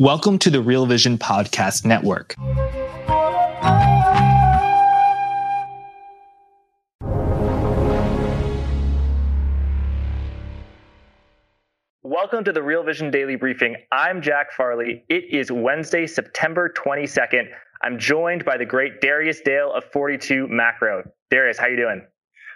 Welcome to the Real Vision Podcast Network. Welcome to the Real Vision Daily Briefing. I'm Jack Farley. It is Wednesday, September 22nd. I'm joined by the great Darius Dale of 42 Macro. Darius, how you doing?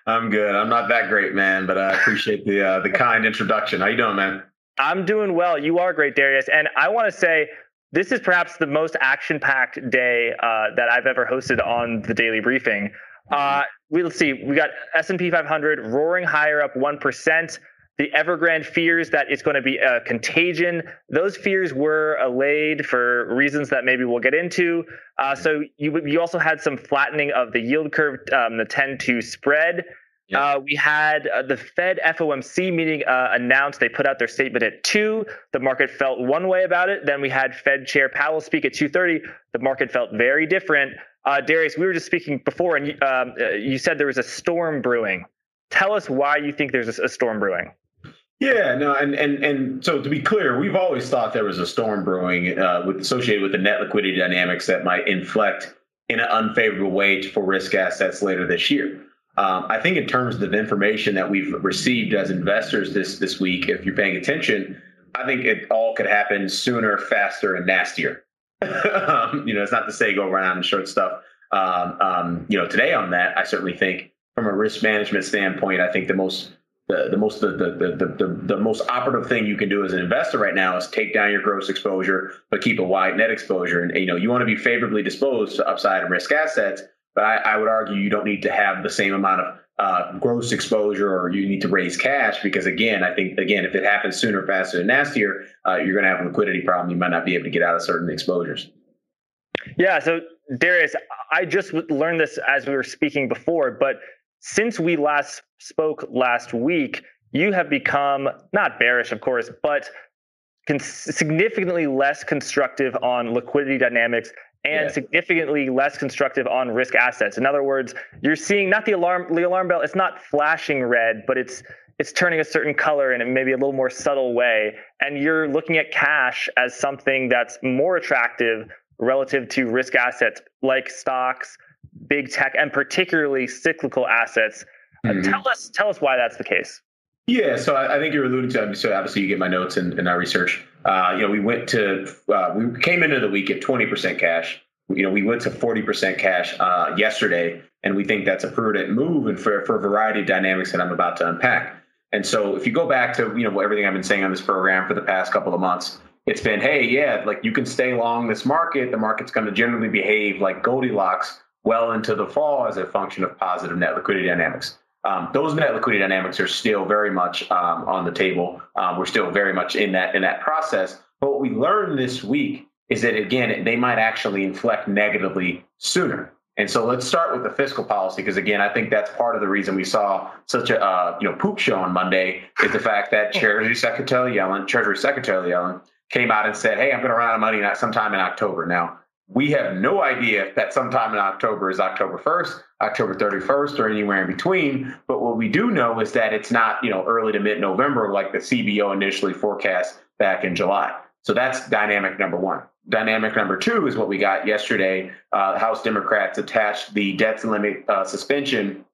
I'm good. I'm not that great, man, but I appreciate the uh, the kind introduction. How you doing, man? I'm doing well. You are great, Darius. And I want to say this is perhaps the most action-packed day uh, that I've ever hosted on the daily briefing. Uh, we, let's see. We got S&P 500 roaring higher, up one percent. The Evergrande fears that it's going to be a contagion. Those fears were allayed for reasons that maybe we'll get into. Uh, so you you also had some flattening of the yield curve, um, the 10 to spread. Uh, we had uh, the Fed FOMC meeting uh, announced. They put out their statement at two. The market felt one way about it. Then we had Fed Chair Powell speak at two thirty. The market felt very different. Uh, Darius, we were just speaking before, and um, uh, you said there was a storm brewing. Tell us why you think there's a, a storm brewing. Yeah, no, and and and so to be clear, we've always thought there was a storm brewing uh, with associated with the net liquidity dynamics that might inflect in an unfavorable way for risk assets later this year. Um, I think in terms of information that we've received as investors this this week, if you're paying attention, I think it all could happen sooner, faster, and nastier. um, you know, it's not to say go around and short stuff. Um, um, you know, today on that, I certainly think from a risk management standpoint, I think the most the, the most the, the, the, the, the most operative thing you can do as an investor right now is take down your gross exposure, but keep a wide net exposure. And you know, you want to be favorably disposed to upside and risk assets but I, I, would argue you don't need to have the same amount of uh, gross exposure or you need to raise cash because again, I think again, if it happens sooner, faster, than nastier, uh, you're going to have a liquidity problem. You might not be able to get out of certain exposures. Yeah. So Darius, I just learned this as we were speaking before, but since we last spoke last week, you have become not bearish, of course, but significantly less constructive on liquidity dynamics and yeah. significantly less constructive on risk assets. In other words, you're seeing not the alarm the alarm bell, it's not flashing red, but it's it's turning a certain color in a maybe a little more subtle way. And you're looking at cash as something that's more attractive relative to risk assets like stocks, big tech, and particularly cyclical assets. Uh, mm-hmm. Uh, tell us tell us why that's the case. Yeah, so I, I think you're alluding to. So obviously, you get my notes and, and our research. Uh, you know, we went to uh, we came into the week at 20% cash. You know, we went to 40% cash uh, yesterday, and we think that's a prudent move, and for for a variety of dynamics that I'm about to unpack. And so, if you go back to you know everything I've been saying on this program for the past couple of months, it's been, hey, yeah, like you can stay long this market. The market's going to generally behave like Goldilocks well into the fall as a function of positive net liquidity dynamics. Um, those net liquidity dynamics are still very much um, on the table. Um, we're still very much in that in that process. But what we learned this week is that again they might actually inflect negatively sooner. And so let's start with the fiscal policy because again I think that's part of the reason we saw such a uh, you know poop show on Monday is the fact that Treasury Secretary Yellen, Treasury Secretary Yellen, came out and said, "Hey, I'm going to run out of money sometime in October." Now we have no idea that sometime in October is October 1st, October 31st, or anywhere in between. But what we do know is that it's not, you know, early to mid-November like the CBO initially forecast back in July. So that's dynamic number one. Dynamic number two is what we got yesterday. Uh, House Democrats attached the debt limit uh, suspension,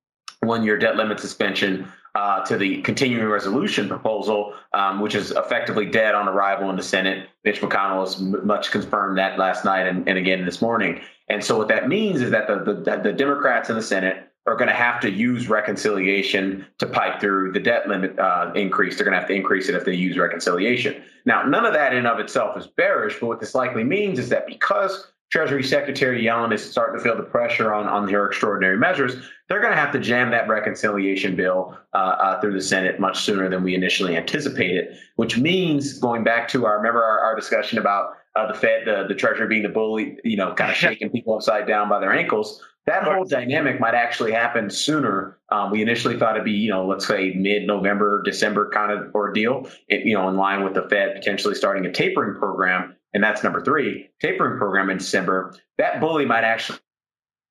one-year debt limit suspension uh, to the continuing resolution proposal, um, which is effectively dead on arrival in the Senate. Mitch McConnell has m- much confirmed that last night and, and, again this morning. And so what that means is that the, the, the Democrats in the Senate are going to have to use reconciliation to pipe through the debt limit uh, increase. They're going to have to increase it if they use reconciliation. Now, none of that in of itself is bearish, but what this likely means is that because Treasury Secretary Yellen is starting to feel the pressure on, on her extraordinary measures. They're going to have to jam that reconciliation bill uh, uh, through the Senate much sooner than we initially anticipated, which means going back to our remember our, our discussion about uh, the Fed, the, the Treasury being the bully, you know, kind of shaking people upside down by their ankles. That whole dynamic might actually happen sooner. Um, we initially thought it'd be, you know, let's say mid-November, December kind of ordeal. It, you know, in line with the Fed potentially starting a tapering program, and that's number three, tapering program in December. That bully might actually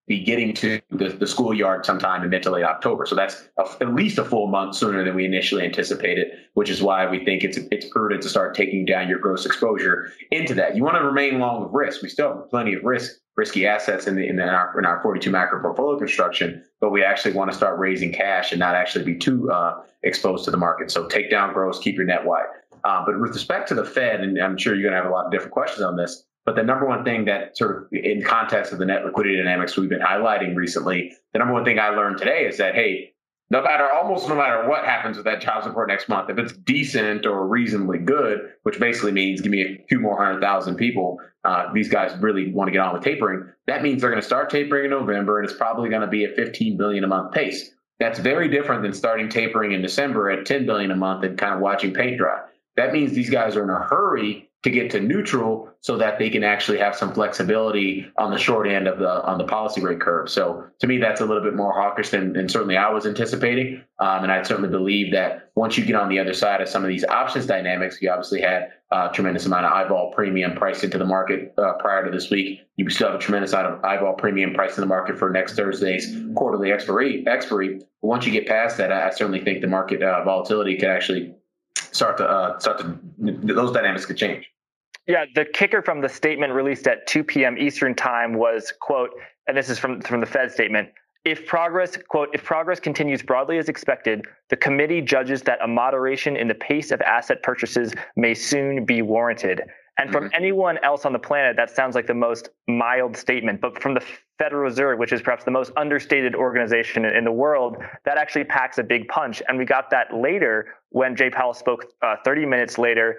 be getting to the, the schoolyard sometime in mid to late October. So that's a, at least a full month sooner than we initially anticipated, which is why we think it's it's prudent to start taking down your gross exposure into that. You want to remain long with risk. We still have plenty of risk, risky assets in the in, the, in our in our 42 macro portfolio construction, but we actually want to start raising cash and not actually be too uh, exposed to the market. So take down gross, keep your net wide. Uh, but with respect to the Fed, and I'm sure you're going to have a lot of different questions on this but the number one thing that sort of in context of the net liquidity dynamics we've been highlighting recently, the number one thing I learned today is that, hey, no matter almost no matter what happens with that job support next month, if it's decent or reasonably good, which basically means give me a few more hundred thousand people, uh, these guys really want to get on with tapering. That means they're going to start tapering in November, and it's probably going to be a 15 billion a month pace. That's very different than starting tapering in December at 10 billion a month and kind of watching paint dry. That means these guys are in a hurry to get to neutral so that they can actually have some flexibility on the short end of the on the policy rate curve. So to me, that's a little bit more hawkish than, than certainly I was anticipating. Um, and I certainly believe that once you get on the other side of some of these options dynamics, you obviously had a tremendous amount of eyeball premium priced into the market uh, prior to this week. You still have a tremendous amount of eyeball premium priced in the market for next Thursday's quarterly expiry. expiry. But once you get past that, I, I certainly think the market uh, volatility could actually start to uh, start to those dynamics could change. Yeah, the kicker from the statement released at 2 p.m. Eastern time was quote, and this is from from the Fed statement. If progress, quote, if progress continues broadly as expected, the committee judges that a moderation in the pace of asset purchases may soon be warranted. And from mm-hmm. anyone else on the planet, that sounds like the most mild statement. But from the Federal Reserve, which is perhaps the most understated organization in the world, that actually packs a big punch. And we got that later when Jay Powell spoke uh, 30 minutes later.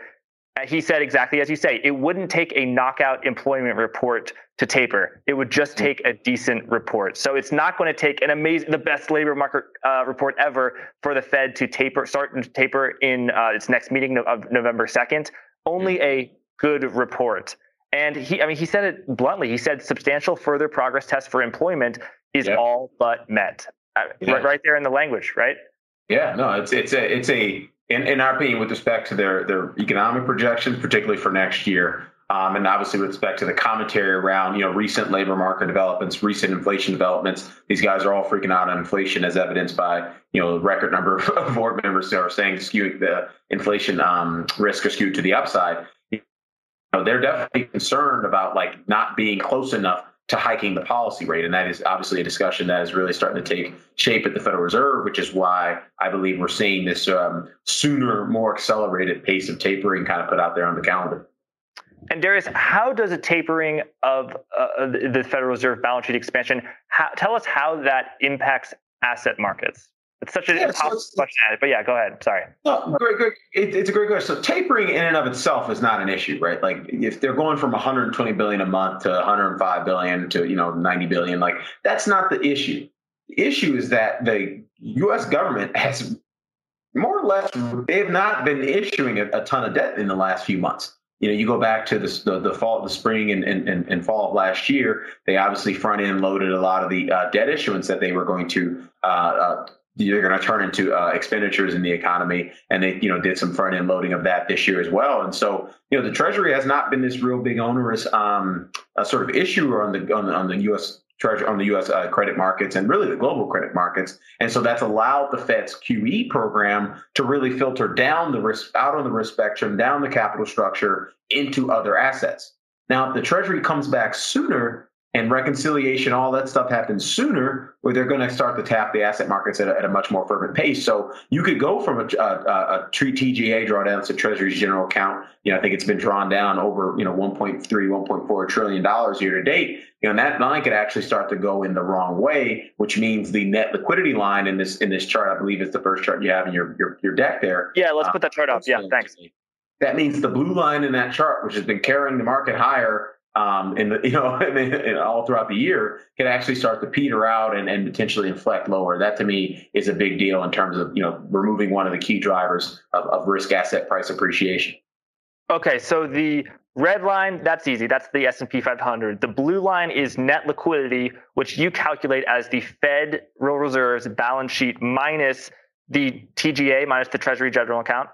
Uh, he said exactly as you say, it wouldn't take a knockout employment report to taper. It would just mm-hmm. take a decent report. So it's not going to take an amazing, the best labor market uh, report ever for the Fed to taper, start to taper in uh, its next meeting of November 2nd. Only mm-hmm. a good report. And he, I mean, he said it bluntly. He said substantial further progress test for employment is yep. all but met. Uh, yeah. Right, right there in the language, right? Yeah, no, it's it's a it's a in, in our opinion with respect to their their economic projections, particularly for next year, um, and obviously with respect to the commentary around you know recent labor market developments, recent inflation developments. These guys are all freaking out on inflation, as evidenced by you know the record number of board members who are saying skewing the inflation um, risk are skewed to the upside know, they're definitely concerned about like not being close enough to hiking the policy rate. And that is obviously a discussion that is really starting to take shape at the Federal Reserve, which is why I believe we're seeing this um, sooner, more accelerated pace of tapering kind of put out there on the calendar. And Darius, how does a tapering of uh, the Federal Reserve balance sheet expansion, how, tell us how that impacts asset markets? It's such an yeah, impossible so question, but yeah, go ahead. Sorry. No, great, great. It, it's a great question. So tapering in and of itself is not an issue, right? Like if they're going from 120 billion a month to 105 billion to you know 90 billion, like that's not the issue. The issue is that the U.S. government has more or less they have not been issuing a, a ton of debt in the last few months. You know, you go back to the, the, the fall, the spring and, and, and fall of last year. They obviously front end loaded a lot of the uh, debt issuance that they were going to uh, uh, they're going to turn into uh, expenditures in the economy, and they you know did some front end loading of that this year as well. And so you know the Treasury has not been this real big onerous um, sort of issue on the on on the U.S. Treasury on the U.S. Uh, credit markets and really the global credit markets, and so that's allowed the Fed's QE program to really filter down the risk out on the risk spectrum, down the capital structure into other assets. Now, if the Treasury comes back sooner, and reconciliation, all that stuff happens sooner, where they're going to start to tap the asset markets at a, at a much more fervent pace. So you could go from a, a, a TGA drawdown to Treasury's general account. You know, I think it's been drawn down over you know 1.3, 1.4 trillion dollars year to date. You know, and that line could actually start to go in the wrong way, which means the net liquidity line in this in this chart, I believe, is the first chart you have in your your, your deck there. Yeah, let's uh, put that chart up. Yeah, thanks. That means the blue line in that chart, which has been carrying the market higher um, in the you know and all throughout the year can actually start to peter out and, and potentially inflect lower. That to me is a big deal in terms of you know removing one of the key drivers of, of risk asset price appreciation. Okay, so the Red line, that's easy. That's the S&P 500. The blue line is net liquidity, which you calculate as the Fed real reserves balance sheet minus the TGA minus the Treasury general account.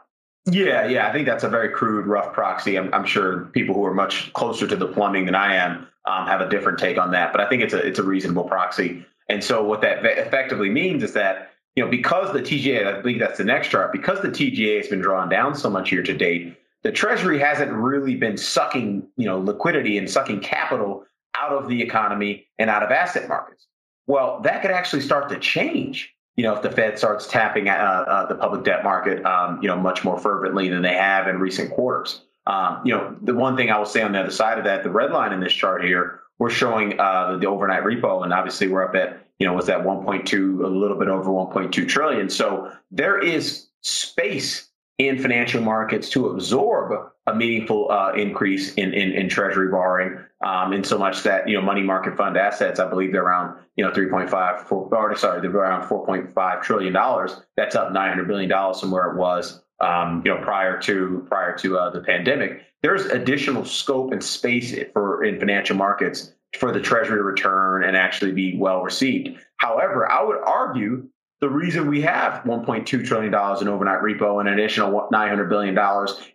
Yeah, yeah, I think that's a very crude, rough proxy. I'm, I'm sure people who are much closer to the plumbing than I am um, have a different take on that, but I think it's a it's a reasonable proxy. And so what that effectively means is that you know because the TGA, I believe that's the next chart, because the TGA has been drawn down so much year to date, the Treasury hasn't really been sucking you know liquidity and sucking capital out of the economy and out of asset markets. Well, that could actually start to change you know, if the Fed starts tapping uh, uh, the public debt market, um, you know, much more fervently than they have in recent quarters. Um, you know, the one thing I will say on the other side of that, the red line in this chart here, we're showing uh, the, overnight repo, and obviously we're up at, you know, was that 1.2, a little bit over 1.2 trillion. So there is space in financial markets to absorb a meaningful uh, increase in, in, in treasury borrowing, um, in so much that you know money market fund assets, I believe they're around you know 3.5, or sorry, they're around 4.5 trillion dollars. That's up 900 billion dollars from where it was um, you know prior to prior to uh, the pandemic. There's additional scope and space for in financial markets for the treasury to return and actually be well received. However, I would argue the reason we have $1.2 trillion in overnight repo and an additional $900 billion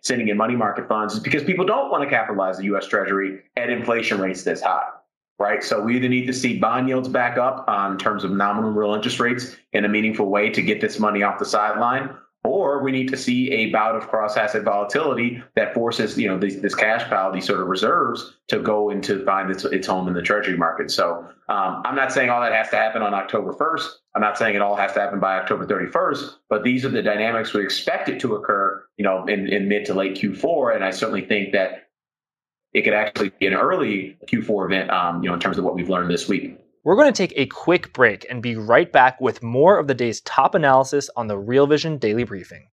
sitting in money market funds is because people don't want to capitalize the US Treasury at inflation rates this high, right? So we either need to see bond yields back up on terms of nominal real interest rates in a meaningful way to get this money off the sideline, or we need to see a bout of cross asset volatility that forces you know this, this, cash pile, these sort of reserves, to go into find its, its home in the treasury market. So um, I'm not saying all that has to happen on October 1st. I'm not saying it all has to happen by October 31st, but these are the dynamics we expect it to occur, you know, in, in mid to late Q4. And I certainly think that it could actually be an early Q4 event, um, you know, in terms of what we've learned this week. We're going to take a quick break and be right back with more of the day's top analysis on the Real Vision Daily Briefing.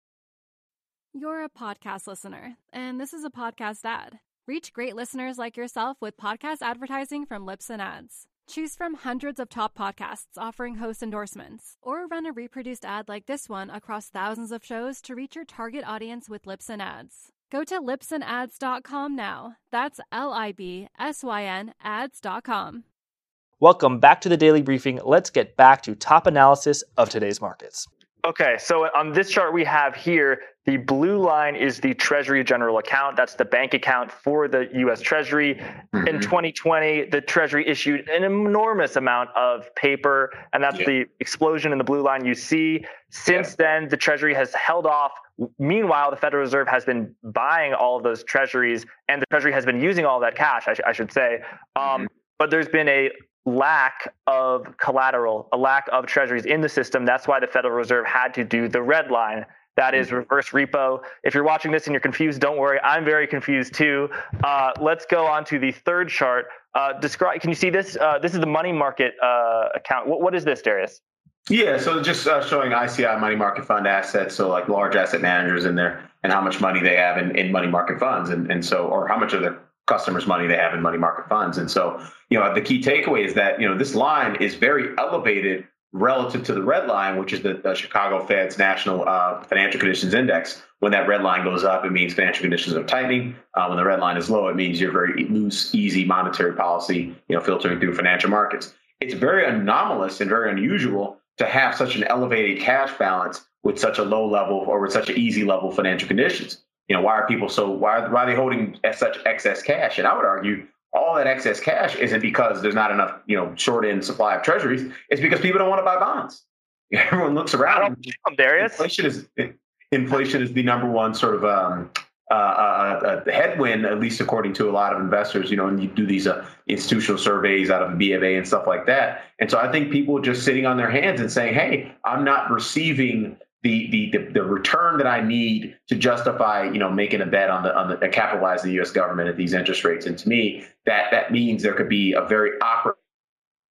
You're a podcast listener, and this is a podcast ad. Reach great listeners like yourself with podcast advertising from Libsyn Ads. Choose from hundreds of top podcasts offering host endorsements, or run a reproduced ad like this one across thousands of shows to reach your target audience with Libsyn Ads. Go to libsynads.com now. That's L I B S Y N ads.com. Welcome back to the daily briefing. Let's get back to top analysis of today's markets. Okay, so on this chart we have here, the blue line is the Treasury General Account. That's the bank account for the US Treasury. Mm-hmm. In 2020, the Treasury issued an enormous amount of paper, and that's yeah. the explosion in the blue line you see. Since yeah. then, the Treasury has held off. Meanwhile, the Federal Reserve has been buying all of those treasuries, and the Treasury has been using all that cash, I, sh- I should say. Um, mm-hmm. But there's been a lack of collateral, a lack of treasuries in the system. That's why the Federal Reserve had to do the red line. That is mm-hmm. reverse repo. If you're watching this and you're confused, don't worry. I'm very confused too. Uh, let's go on to the third chart. Uh, describe. Can you see this? Uh, this is the money market uh, account. What, what is this, Darius? Yeah, so just uh, showing ICI money market fund assets, so like large asset managers in there, and how much money they have in, in money market funds, and and so or how much of their customers' money they have in money market funds. And so, you know, the key takeaway is that, you know, this line is very elevated relative to the red line, which is the, the Chicago Fed's National uh, Financial Conditions Index. When that red line goes up, it means financial conditions are tightening. Uh, when the red line is low, it means you're very loose, easy monetary policy, you know, filtering through financial markets. It's very anomalous and very unusual to have such an elevated cash balance with such a low level or with such an easy level financial conditions you know, why are people so why why are they holding such excess cash? And I would argue all that excess cash isn't because there's not enough, you know, short end supply of treasuries. It's because people don't want to buy bonds. Everyone looks around. I'm Darius. Inflation is inflation is the number one sort of um, uh, uh, uh, headwind, at least according to a lot of investors. You know, and you do these uh, institutional surveys out of B of A and stuff like that. And so I think people just sitting on their hands and saying, "Hey, I'm not receiving the, the the the return that I need to justify, you know, making a bet on the on the uh, capitalize the U.S. government at these interest rates. And to me, that that means there could be a very awkward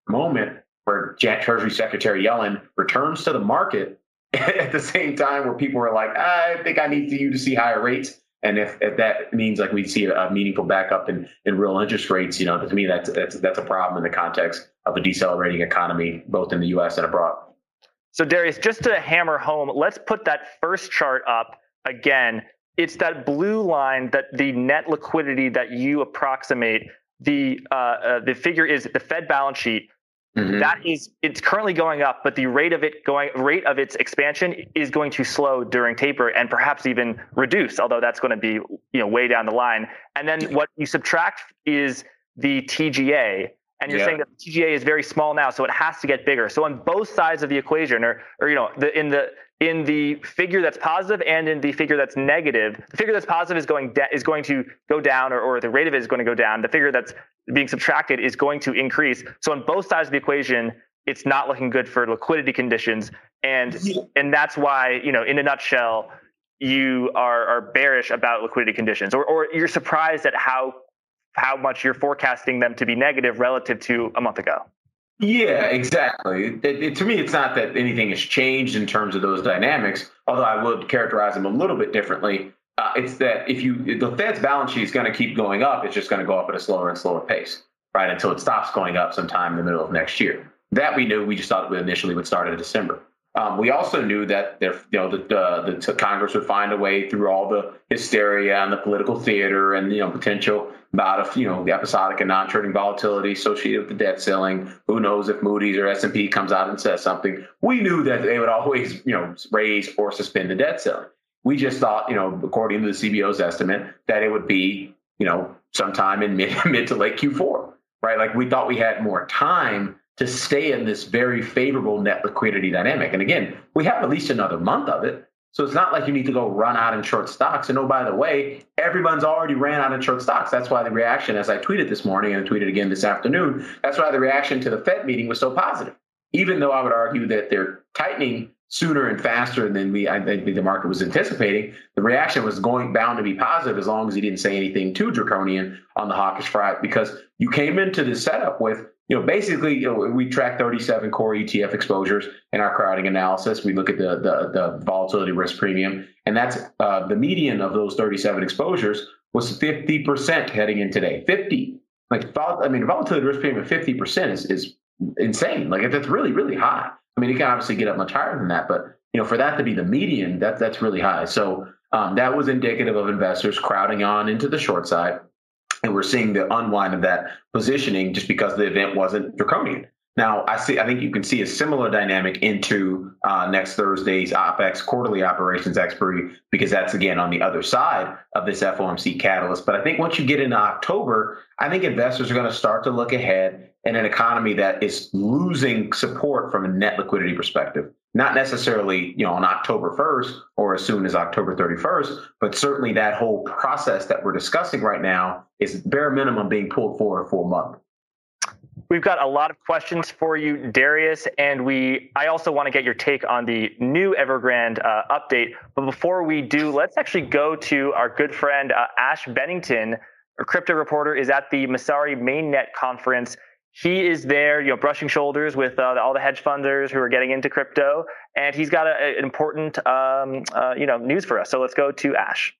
moment where Treasury Secretary Yellen returns to the market at the same time where people are like, I think I need you to see higher rates. And if, if that means like we see a, meaningful backup in, in real interest rates, you know, to me that's that's that's a problem in the context of a decelerating economy, both in the U.S. and abroad. So Darius, just to hammer home, let's put that first chart up again. it's that blue line that the net liquidity that you approximate. The uh, uh, the figure is the Fed balance sheet. Mm-hmm. That is, it's currently going up, but the rate of it going rate of its expansion is going to slow during taper and perhaps even reduce. Although that's going to be you know way down the line. And then what you subtract is the TGA, and you're yeah. saying that the TGA is very small now, so it has to get bigger. So on both sides of the equation, or or you know, the, in the in the figure that's positive and in the figure that's negative, the figure that's positive is going de- is going to go down, or, or the rate of it is going to go down. The figure that's being subtracted is going to increase. So on both sides of the equation, it's not looking good for liquidity conditions, and and that's why you know, in a nutshell, you are are bearish about liquidity conditions, or or you're surprised at how how much you're forecasting them to be negative relative to a month ago. Yeah, exactly. It, it, to me, it's not that anything has changed in terms of those dynamics, although I would characterize them a little bit differently. Uh, it's that if you the Fed's balance sheet is going to keep going up, it's just going to go up at a slower and slower pace, right? Until it stops going up sometime in the middle of next year. That we knew. We just thought it would initially would start in December. Um, we also knew that there, you know, uh, the Congress would find a way through all the hysteria and the political theater and you know potential bout of you know the episodic and non-trading volatility associated with the debt ceiling. Who knows if Moody's or S and P comes out and says something? We knew that they would always you know raise or suspend the debt ceiling. We just thought, you know, according to the CBO's estimate, that it would be you know sometime in mid mid to late Q4, right? Like we thought we had more time to stay in this very favorable net liquidity dynamic. And again, we have at least another month of it. So it's not like you need to go run out and short stocks. And oh, by the way, everyone's already ran out and short stocks. That's why the reaction, as I tweeted this morning and tweeted again this afternoon, that's why the reaction to the Fed meeting was so positive. Even though I would argue that they're tightening sooner and faster than we I think the market was anticipating, the reaction was going bound to be positive as long as he didn't say anything too draconian on the hawkish front because you came into this setup with you know, basically, you know, we track 37 core ETF exposures in our crowding analysis. We look at the the, the volatility risk premium, and that's uh, the median of those 37 exposures was 50% heading in today. 50, like I mean, volatility risk premium 50% is is insane. Like that's really really high. I mean, it can obviously get up much higher than that, but you know, for that to be the median, that that's really high. So um, that was indicative of investors crowding on into the short side. And we're seeing the unwind of that positioning just because the event wasn't draconian. Now, I see. I think you can see a similar dynamic into uh, next Thursday's OPEX quarterly operations expiry because that's again on the other side of this FOMC catalyst. But I think once you get into October, I think investors are going to start to look ahead in an economy that is losing support from a net liquidity perspective not necessarily you know on october 1st or as soon as october 31st but certainly that whole process that we're discussing right now is bare minimum being pulled forward for a month We've got a lot of questions for you, Darius, and we. I also want to get your take on the new Evergrande uh, update. But before we do, let's actually go to our good friend uh, Ash Bennington, a crypto reporter, is at the Messari Mainnet conference he is there, you know, brushing shoulders with uh, all the hedge funders who are getting into crypto, and he's got an important, um, uh, you know, news for us. So let's go to Ash.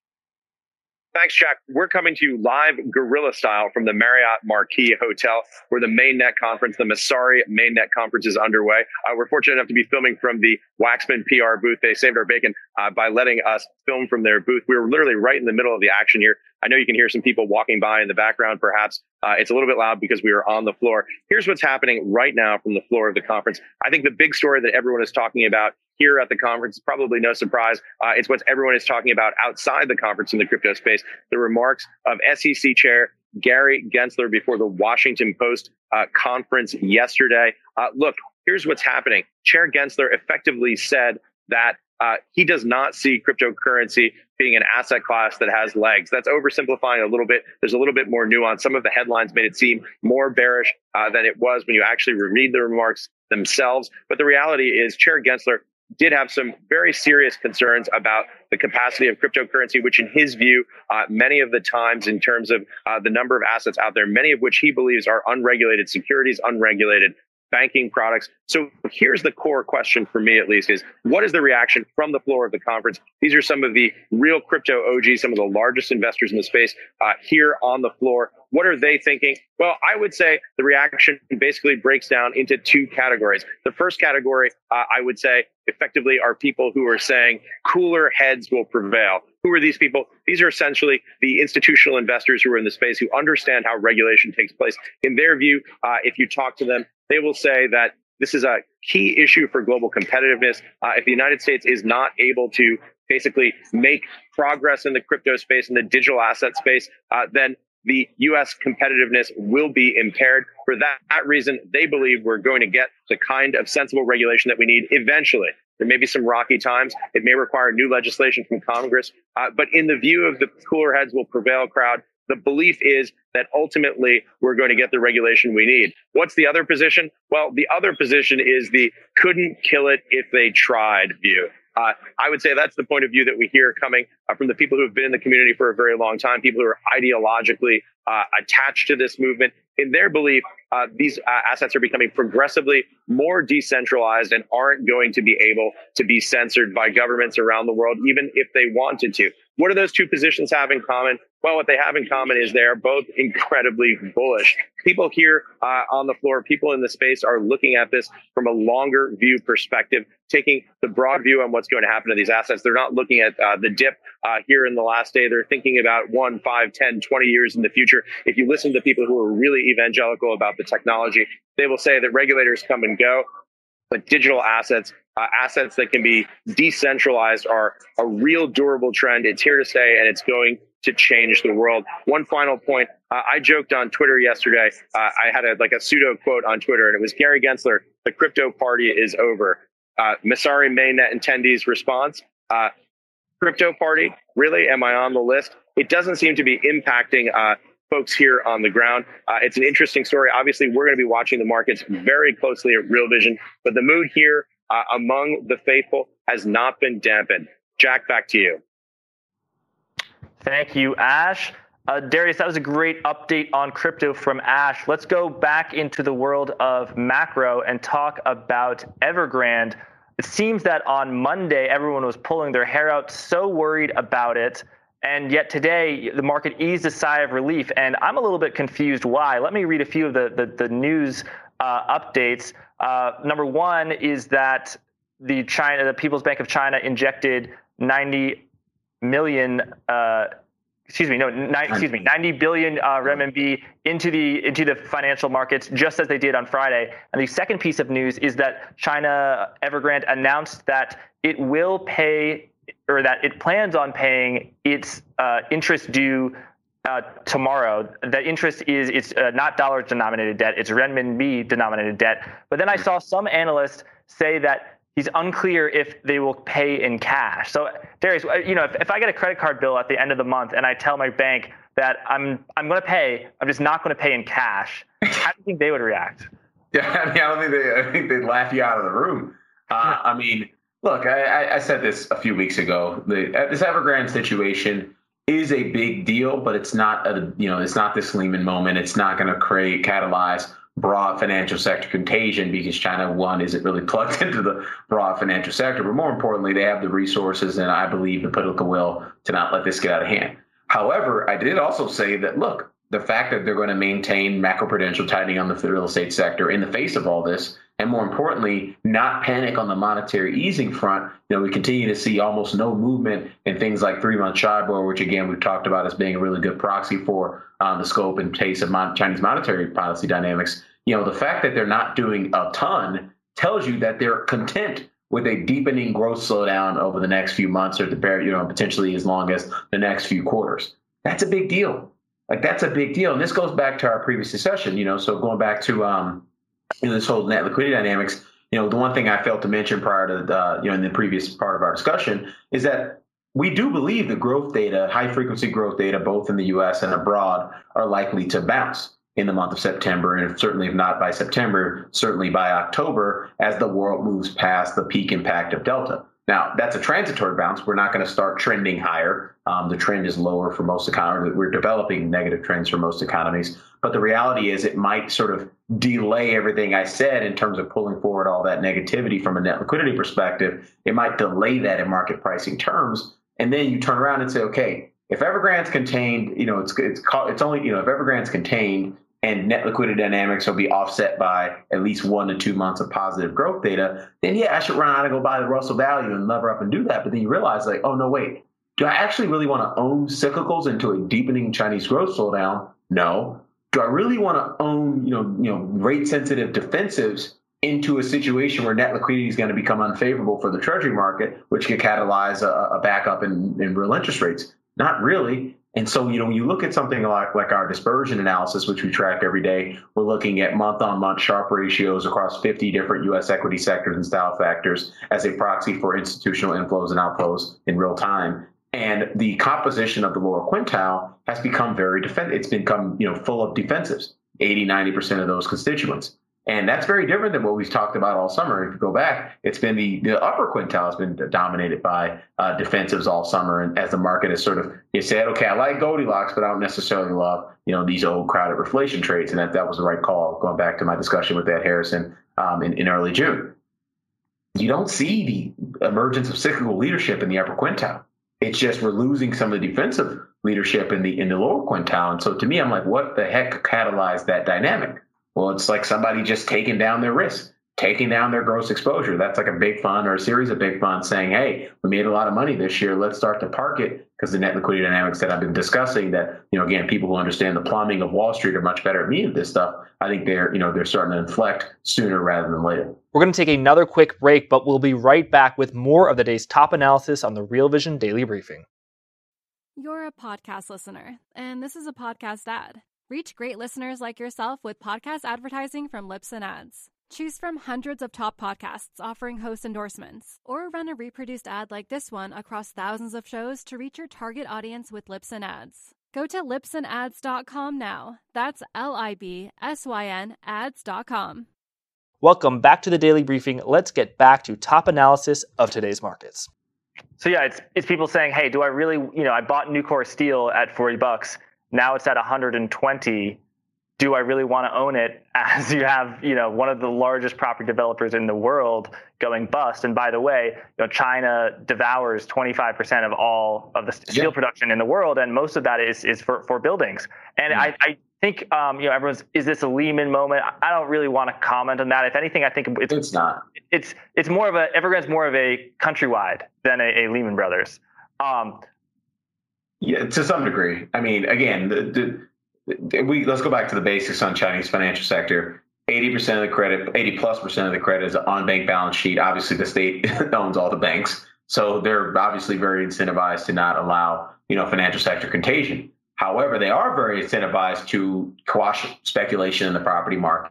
Thanks, Jack. We're coming to you live guerrilla style from the Marriott Marquis Hotel, where the Mainnet conference, the Messari Mainnet conference, is underway. Uh, we're fortunate enough to be filming from the Wachsman PR booth. They saved our bacon uh, by letting us film from their booth. We were literally right in the middle of the action here. I know you can hear some people walking by in the background, perhaps. Uh, it's a little bit loud because we are on the floor. Here's what's happening right now from the floor of the conference. I think the big story that everyone is talking about here at the conference probably no surprise. Uh, it's what everyone is talking about outside the conference in the crypto space. The remarks of SEC Chair Gary Gensler before the Washington Post uh, conference yesterday. Uh, look, here's what's happening. Chair Gensler effectively said that uh, he does not see cryptocurrency being an asset class that has legs. That's oversimplifying a little bit. There's a little bit more nuance. Some of the headlines made it seem more bearish uh, than it was when you actually read the remarks themselves. But the reality is, Chair Gensler did have some very serious concerns about the capacity of cryptocurrency, which, in his view, uh, many of the times, in terms of uh, the number of assets out there, many of which he believes are unregulated securities, unregulated banking products. So here's the core question for me, at least, is what is the reaction from the floor of the conference? These are some of the real crypto OGs, some of the largest investors in the space uh, here on the floor. What are they thinking? Well, I would say the reaction basically breaks down into two categories. The first category, uh, I would say, effectively are people who are saying cooler heads will prevail. Who are these people? These are essentially the institutional investors who are in the space who understand how regulation takes place. In their view, uh, if you talk to them, they will say that this is a key issue for global competitiveness. Uh, if the United States is not able to basically make progress in the crypto space and the digital asset space, uh, then the U.S. competitiveness will be impaired. For that, that reason, they believe we're going to get the kind of sensible regulation that we need eventually. There may be some rocky times. It may require new legislation from Congress. Uh, but in the view of the cooler heads will prevail crowd, the belief is that ultimately we're going to get the regulation we need. What's the other position? Well, the other position is the couldn't kill it if they tried view. Uh, I would say that's the point of view that we hear coming uh, from the people who have been in the community for a very long time, people who are ideologically uh, attached to this movement. In their belief, uh, these uh, assets are becoming progressively more decentralized and aren't going to be able to be censored by governments around the world, even if they wanted to. What do those two positions have in common? Well, what they have in common is they are both incredibly bullish. People here uh, on the floor, people in the space are looking at this from a longer view perspective, taking the broad view on what's going to happen to these assets. They're not looking at uh, the dip uh, here in the last day. They're thinking about one, five, 10, 20 years in the future. If you listen to people who are really evangelical about the technology, they will say that regulators come and go, but digital assets uh, assets that can be decentralized are a real durable trend. It's here to stay and it's going to change the world. One final point. Uh, I joked on Twitter yesterday. Uh, I had a, like a pseudo quote on Twitter and it was Gary Gensler, the crypto party is over. Uh, Messari mainnet attendees response, uh, crypto party, really? Am I on the list? It doesn't seem to be impacting uh, folks here on the ground. Uh, it's an interesting story. Obviously, we're going to be watching the markets very closely at Real Vision, but the mood here uh, among the faithful has not been dampened. Jack, back to you. Thank you, Ash. Uh, Darius, that was a great update on crypto from Ash. Let's go back into the world of macro and talk about Evergrande. It seems that on Monday, everyone was pulling their hair out, so worried about it. And yet today, the market eased a sigh of relief. And I'm a little bit confused why. Let me read a few of the, the, the news uh, updates. Uh, number one is that the China, the People's Bank of China injected 90 million, uh, excuse me, no, ni- excuse me, 90 billion uh, renminbi into the into the financial markets, just as they did on Friday. And the second piece of news is that China Evergrande announced that it will pay, or that it plans on paying its uh, interest due uh, tomorrow. that interest is it's uh, not dollar denominated debt; it's renminbi denominated debt. But then I saw some analysts say that he's unclear if they will pay in cash. So Darius, uh, you know, if, if I get a credit card bill at the end of the month and I tell my bank that I'm I'm going to pay, I'm just not going to pay in cash. How do you think they would react? Yeah, I mean, I don't think they. I think they'd laugh you out of the room. Uh, I mean, look, I, I, said this a few weeks ago. The, this Evergrande situation is a big deal, but it's not a you know it's not this Lehman moment. It's not going to create catalyze broad financial sector contagion because China one isn't really plugged into the broad financial sector, but more importantly, they have the resources and I believe the political will to not let this get out of hand. However, I did also say that look, the fact that they're going to maintain macroprudential tightening on the real estate sector in the face of all this and more importantly, not panic on the monetary easing front. You know, we continue to see almost no movement in things like three-month SHIBOR, which again we've talked about as being a really good proxy for um, the scope and pace of mon- Chinese monetary policy dynamics. You know, the fact that they're not doing a ton tells you that they're content with a deepening growth slowdown over the next few months, or the you know potentially as long as the next few quarters. That's a big deal. Like that's a big deal, and this goes back to our previous discussion. You know, so going back to um, in this whole net liquidity dynamics, you know, the one thing I failed to mention prior to the, uh, you know, in the previous part of our discussion is that we do believe the growth data, high frequency growth data, both in the US and abroad, are likely to bounce in the month of September. And certainly, if not by September, certainly by October, as the world moves past the peak impact of Delta. Now, that's a transitory bounce. We're not going to start trending higher. Um, the trend is lower for most economies. We're developing negative trends for most economies. But the reality is, it might sort of delay everything I said in terms of pulling forward all that negativity from a net liquidity perspective. It might delay that in market pricing terms. And then you turn around and say, okay, if Evergrande's contained, you know, it's it's called, it's only you know if Evergrande's contained and net liquidity dynamics will be offset by at least one to two months of positive growth data, then yeah, I should run out and go buy the Russell value and lever up and do that. But then you realize like, oh no, wait, do I actually really want to own cyclicals into a deepening Chinese growth slowdown? No. Do I really want to own, you know, you know, rate sensitive defensives into a situation where net liquidity is going to become unfavorable for the treasury market, which could catalyze a, a backup in, in real interest rates? Not really. And so, you know, when you look at something like, like our dispersion analysis, which we track every day, we're looking at month on month Sharpe ratios across 50 different US equity sectors and style factors as a proxy for institutional inflows and outflows in real time. And the composition of the lower quintile has become very defensive. It's become, you know, full of defensives, 80, 90% of those constituents. And that's very different than what we've talked about all summer. If you go back, it's been the, the upper quintile has been dominated by uh, defensives all summer. And as the market has sort of, you said, okay, I like Goldilocks, but I don't necessarily love, you know, these old crowded reflation trades. And that, that was the right call, going back to my discussion with Ed Harrison um, in, in early June. You don't see the emergence of cyclical leadership in the upper quintile. It's just we're losing some of the defensive leadership in the in the lower quintile. And so to me, I'm like, what the heck catalyzed that dynamic? Well, it's like somebody just taking down their risk, taking down their gross exposure. That's like a big fund or a series of big funds saying, hey, we made a lot of money this year. Let's start to park it because the net liquidity dynamics that I've been discussing that, you know, again, people who understand the plumbing of Wall Street are much better at me at this stuff. I think they're, you know, they're starting to inflect sooner rather than later. We're going to take another quick break, but we'll be right back with more of the day's top analysis on the Real Vision Daily Briefing. You're a podcast listener, and this is a podcast ad. Reach great listeners like yourself with podcast advertising from Libsyn Ads. Choose from hundreds of top podcasts offering host endorsements, or run a reproduced ad like this one across thousands of shows to reach your target audience with Libsyn Ads. Go to libsynads.com now. That's L I B S Y N ads.com. Welcome back to the daily briefing. Let's get back to top analysis of today's markets. So yeah, it's it's people saying, "Hey, do I really, you know, I bought Nucor Steel at 40 bucks now it's at 120. Do I really want to own it as you have, you know, one of the largest property developers in the world going bust? And by the way, you know, China devours 25% of all of the steel yeah. production in the world, and most of that is is for, for buildings. And mm. I, I think um, you know everyone's is this a Lehman moment? I don't really want to comment on that. If anything, I think it's, it's not. It's it's more of a Evergrande's more of a countrywide than a, a Lehman Brothers. Um, yeah, to some degree. I mean, again, the, the, we let's go back to the basics on Chinese financial sector. 80% of the credit, 80 plus percent of the credit is on bank balance sheet. Obviously, the state owns all the banks. So they're obviously very incentivized to not allow, you know, financial sector contagion. However, they are very incentivized to quash speculation in the property market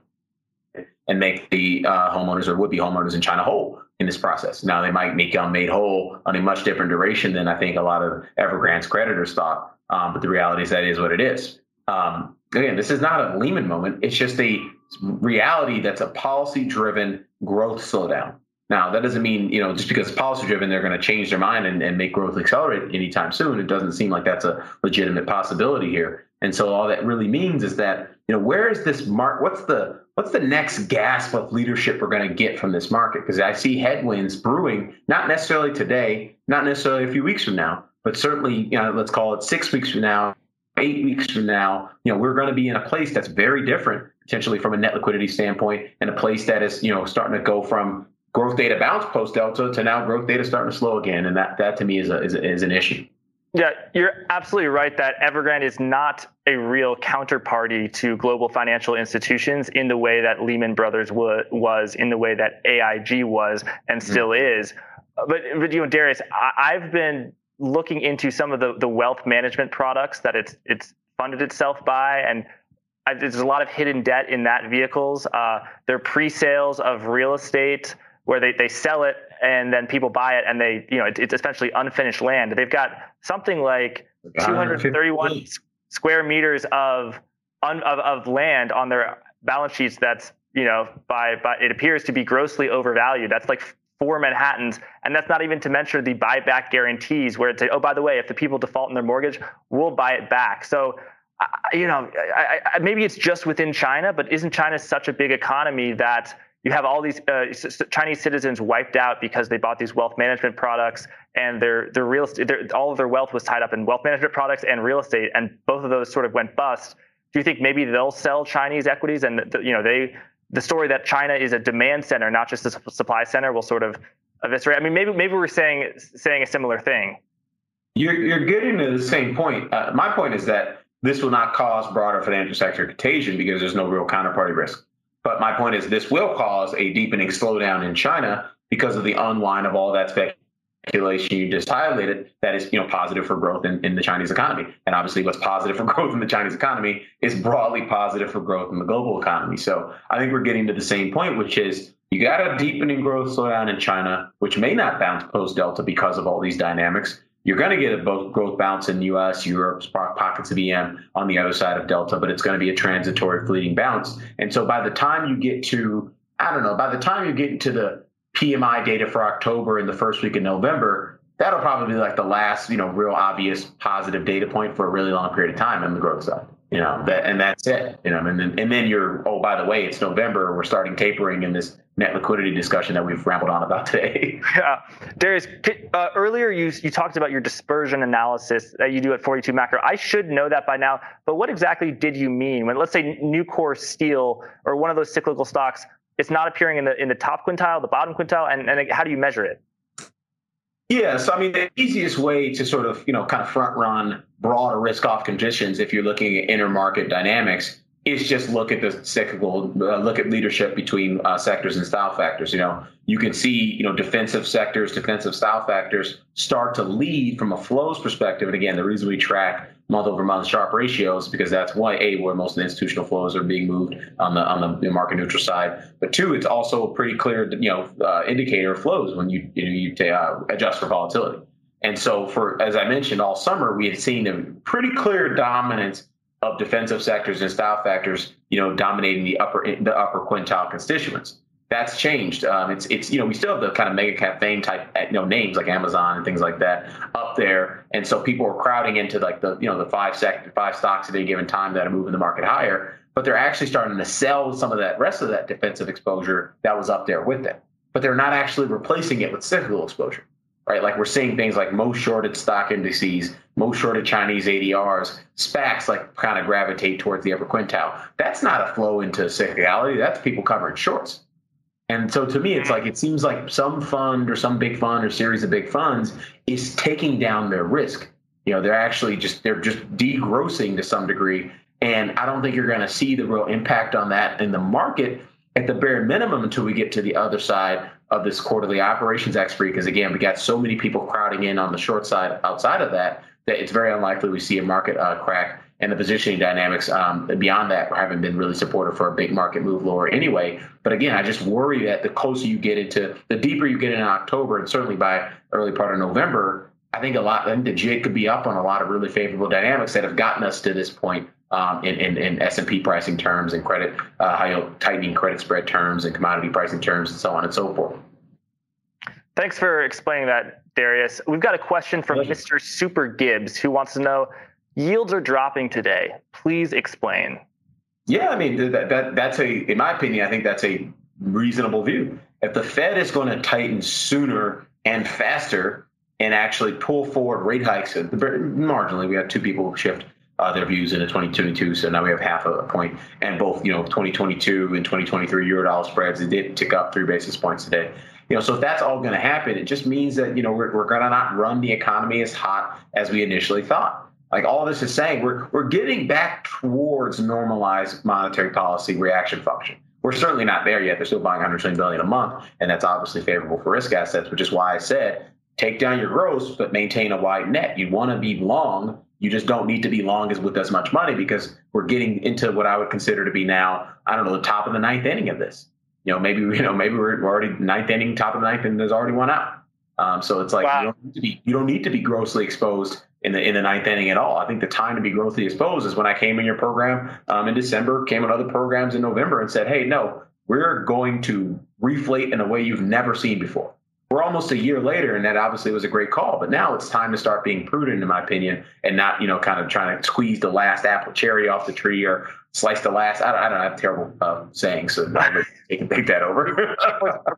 and make the uh, homeowners or would-be homeowners in China whole in this process. Now they might make them made whole on a much different duration than I think a lot of Evergrande's creditors thought. Um, but the reality is that is what it is. Um, again, this is not a Lehman moment. It's just a reality that's a policy-driven growth slowdown. Now, that doesn't mean, you know, just because it's policy driven, they're going to change their mind and, and make growth accelerate anytime soon. It doesn't seem like that's a legitimate possibility here. And so all that really means is that, you know, where is this mark? What's the what's the next gasp of leadership we're going to get from this market? Because I see headwinds brewing, not necessarily today, not necessarily a few weeks from now, but certainly, you know, let's call it six weeks from now, eight weeks from now, you know, we're going to be in a place that's very different, potentially from a net liquidity standpoint, and a place that is, you know, starting to go from growth data bounce post delta to now growth data starting to slow again, and that that to me is a, is, a, is an issue. Yeah, you're absolutely right that Evergrande is not a real counterparty to global financial institutions in the way that Lehman Brothers was, in the way that AIG was, and mm-hmm. still mm. is. But, but you know, Darius, I, have been looking into some of the, the wealth management products that it's it's funded itself by, and I, there's a lot of hidden debt in that vehicles. Uh, they're pre-sales of real estate where they, they sell it and then people buy it and they you know it, it's essentially unfinished land. They've got something like 231 square meters of, of of land on their balance sheets that's you know by by it appears to be grossly overvalued. That's like four manhattans. And that's not even to mention the buyback guarantees where it's like, oh by the way if the people default in their mortgage we'll buy it back. So you know I, I, maybe it's just within china but isn't china such a big economy that you have all these uh, Chinese citizens wiped out because they bought these wealth management products, and their their real their, all of their wealth was tied up in wealth management products and real estate, and both of those sort of went bust. Do you think maybe they'll sell Chinese equities, and the, you know they the story that China is a demand center, not just a supply center, will sort of eviscerate? I mean, maybe maybe we're saying saying a similar thing. You're you're getting to the same point. Uh, my point is that this will not cause broader financial sector contagion because there's no real counterparty risk. But my point is, this will cause a deepening slowdown in China because of the unwind of all that speculation you just highlighted that is you know positive for growth in, in the Chinese economy. And obviously what's positive for growth in the Chinese economy is broadly positive for growth in the global economy. So I think we're getting to the same point, which is you got a deepening growth slowdown in China, which may not bounce post Delta because of all these dynamics. You're going to get a growth bounce in the U.S., Europe, pockets of EM on the other side of Delta, but it's going to be a transitory, fleeting bounce. And so by the time you get to, I don't know, by the time you get into the PMI data for October in the first week of November, that'll probably be like the last, you know, real obvious positive data point for a really long period of time in the growth side. You know, that and that's it. You know, and then and then you're oh by the way, it's November. We're starting tapering in this net liquidity discussion that we've rambled on about today. yeah, Darius. Uh, earlier you you talked about your dispersion analysis that you do at 42 macro. I should know that by now, but what exactly did you mean when let's say Nucor Steel or one of those cyclical stocks? It's not appearing in the in the top quintile, the bottom quintile, and, and how do you measure it? Yeah, so I mean, the easiest way to sort of you know kind of front run broader risk off conditions if you're looking at intermarket dynamics is just look at the cyclical, uh, look at leadership between uh, sectors and style factors. You know, you can see, you know, defensive sectors, defensive style factors start to lead from a flows perspective. And again, the reason we track month over month Sharpe ratios because that's why a where most of the institutional flows are being moved on the on the market neutral side. But two, it's also a pretty clear, you know, uh, indicator of flows when you you, know, you t- uh, adjust for volatility. And so, for as I mentioned, all summer we had seen a pretty clear dominance of defensive sectors and style factors, you know, dominating the upper the upper quintile constituents. That's changed. Um, it's it's you know we still have the kind of mega cap FAANG type you know names like Amazon and things like that up there, and so people are crowding into like the you know the five sector five stocks at any given time that are moving the market higher. But they're actually starting to sell some of that rest of that defensive exposure that was up there with them. But they're not actually replacing it with cyclical exposure right? Like we're seeing things like most shorted stock indices, most shorted Chinese ADRs, SPACs like kind of gravitate towards the upper quintile. That's not a flow into cyclicality. That's people covering shorts. And so to me, it's mm-hmm. like it seems like some fund or some big fund or series of big funds is taking down their risk. You know, they're actually just they're just degrossing to some degree. And I don't think you're going to see the real impact on that in the market at the bare minimum until we get to the other side of this quarterly operations expiry. Because again, we got so many people crowding in on the short side outside of that that it's very unlikely we see a market uh, crack. And the positioning dynamics um, beyond that haven't been really supportive for a big market move lower anyway. But again, I just worry that the closer you get into, the deeper you get in October, and certainly by early part of November, I think a lot. I think the jig could be up on a lot of really favorable dynamics that have gotten us to this point um, in, in, in S&P pricing terms and credit, uh, tightening credit spread terms and commodity pricing terms and so on and so forth. Thanks for explaining that, Darius. We've got a question from Mr. Super Gibbs who wants to know yields are dropping today. Please explain. Yeah, I mean that, that that's a in my opinion, I think that's a reasonable view. If the Fed is going to tighten sooner and faster and actually pull forward rate hikes marginally, we had two people shift uh, their views into 2022. So now we have half a point. And both, you know, 2022 and 2023 Eurodollar spreads, they did tick up three basis points today. You know, so if that's all going to happen, it just means that, you know, we're, we're going to not run the economy as hot as we initially thought. Like all this is saying, we're, we're getting back towards normalized monetary policy reaction function. We're certainly not there yet. They're still buying 120 billion a month, and that's obviously favorable for risk assets, which is why I said take down your gross, but maintain a wide net. You want to be long you just don't need to be long as with as much money because we're getting into what I would consider to be now, I don't know, the top of the ninth inning of this. You know, maybe you know, maybe we're already ninth inning, top of the ninth, and there's already one out. Um, so it's like wow. you don't need to be you don't need to be grossly exposed in the in the ninth inning at all. I think the time to be grossly exposed is when I came in your program um, in December, came in other programs in November, and said, "Hey, no, we're going to reflate in a way you've never seen before. We're almost a year later, and that obviously was a great call. But now it's time to start being prudent, in my opinion, and not you know kind of trying to squeeze the last apple cherry off the tree or slice the last. I, I don't have terrible uh, saying, so they can take that over.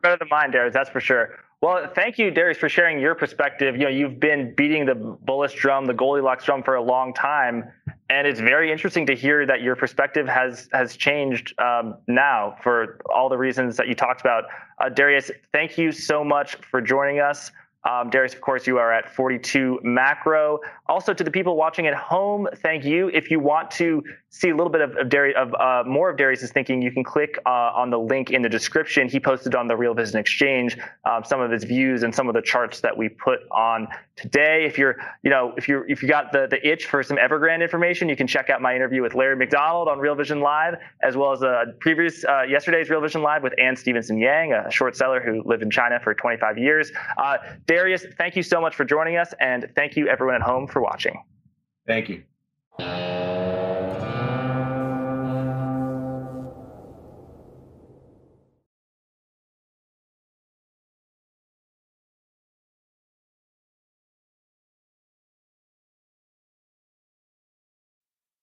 better than mine, Darius. That's for sure. Well, thank you, Darius, for sharing your perspective. You know, you've been beating the bullish drum, the Goldilocks drum, for a long time, and it's very interesting to hear that your perspective has has changed um, now for all the reasons that you talked about. Uh, Darius, thank you so much for joining us. Um, Darius, of course, you are at 42 Macro. Also, to the people watching at home, thank you. If you want to see a little bit of, of, Darius, of uh, more of Darius's thinking, you can click uh, on the link in the description. He posted on the Real Vision Exchange um, some of his views and some of the charts that we put on today. If you're, you know, if you if you got the the itch for some Evergrande information, you can check out my interview with Larry McDonald on Real Vision Live, as well as a previous uh, yesterday's Real Vision Live with Anne Stevenson Yang, a short seller who lived in China for 25 years. Uh, Darius, thank you so much for joining us, and thank you everyone at home for watching. Thank you.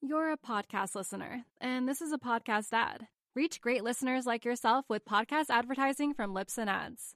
You're a podcast listener, and this is a podcast ad. Reach great listeners like yourself with podcast advertising from Libsyn Ads.